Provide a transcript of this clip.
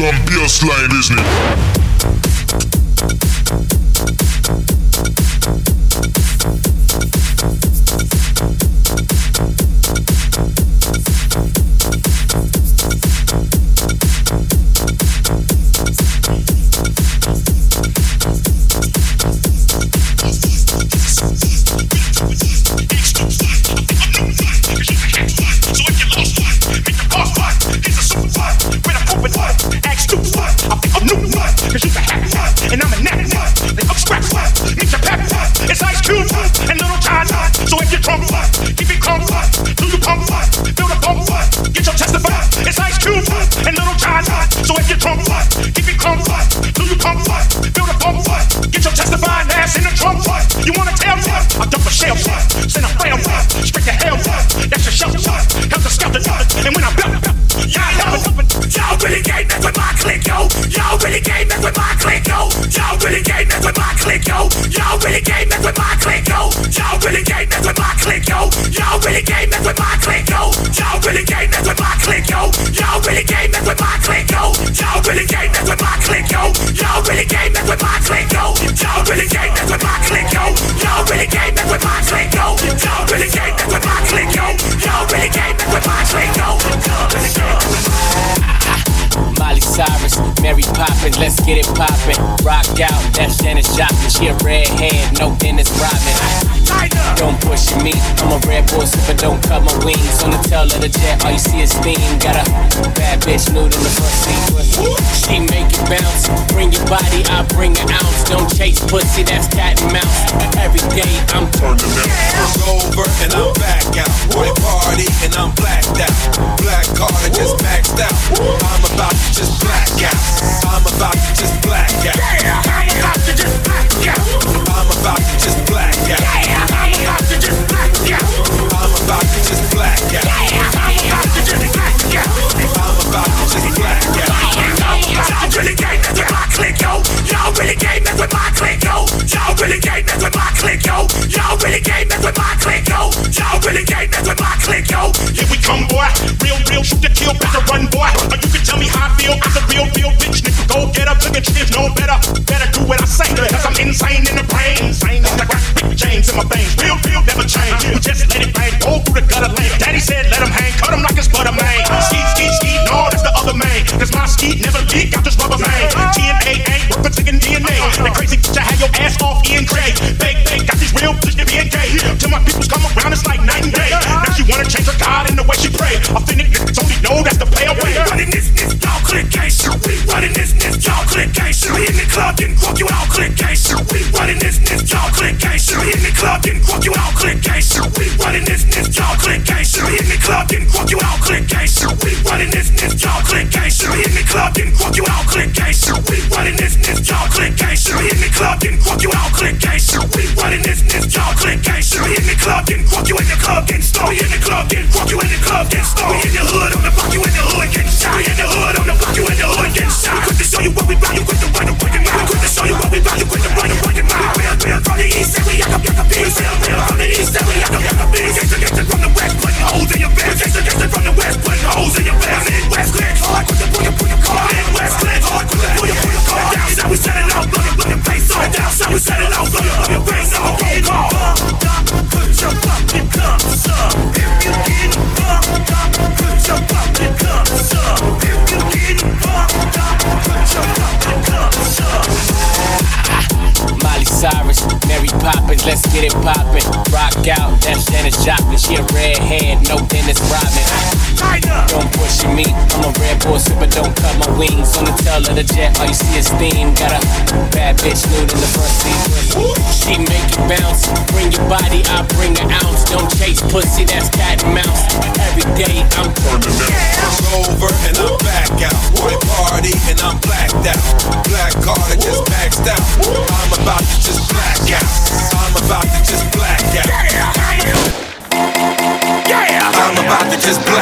some bassline, isn't Cause she's a hack, and I'm a knack. They up scrap, mix a. It's Ice Cube and Little So if you're drunk, keep it calm. really game mess with my click, yo. Y'all really game mess with my click, yo. Y'all really game mess with my click, yo. Y'all really game mess with my click, yo. Y'all really game mess with my click, yo. Y'all really game mess with my click, yo. Y'all really game mess with my click, yo. Y'all really game mess with my click, yo. Y'all. Miley Cyrus, Mary Poppins, let's get it poppin'. Rock out, that's Janis Joplin. She a redhead, no Dennis Rodman. Don't push me, I'm a red bull sipper, don't cut my wings. On the tail of the jet, all you see is steam. Got a bad bitch nude in the front seat. She make it bounce, bring your body, I bring an ounce. Don't chase pussy, that's cat and mouse. Every day I'm turning out. Over and I'm back out. Boy party and I'm blacked out. Black card, just maxed out. I'm about to just black out. I'm about If, no better, better do what I say. Cause I'm insane in the brain. Insane in the brain. In my veins. Real, real, never change. You just let it bang. Go through the gutter lane. Daddy said let him hang. Cut him like it's butter, man. Skeet, skeet, skeet. No, that's the other man. Cause my skeet never leak. I just rubber man. club, then fuck you out, click case. We running this, this y'all click case. We in the club, then fuck you out, click case. We running this, this y'all click case. We in the club, then fuck you out, click case. We running this, this y'all click case. We in the club, then fuck you out, click case. We running this, this y'all click case. We in the club, then fuck you out, click case. We running this, this y'all click case. We in the club, then fuck you in the club, then story in the club, then fuck you in the club, then story in the get it poppin'. Rock out, that's Janis Joplin. She a redhead, no Dennis Rodman. Don't push me, I'm a red bull but don't cut my wings. On the tail of the jet, all you see is steam. Got a bad bitch nude in the front seat. She make it bounce, bring your body, I bring an ounce. Don't chase pussy, that's cat and mouse. Every day I'm turning it Over and I'm back out. Boy party and I'm blacked out. just black.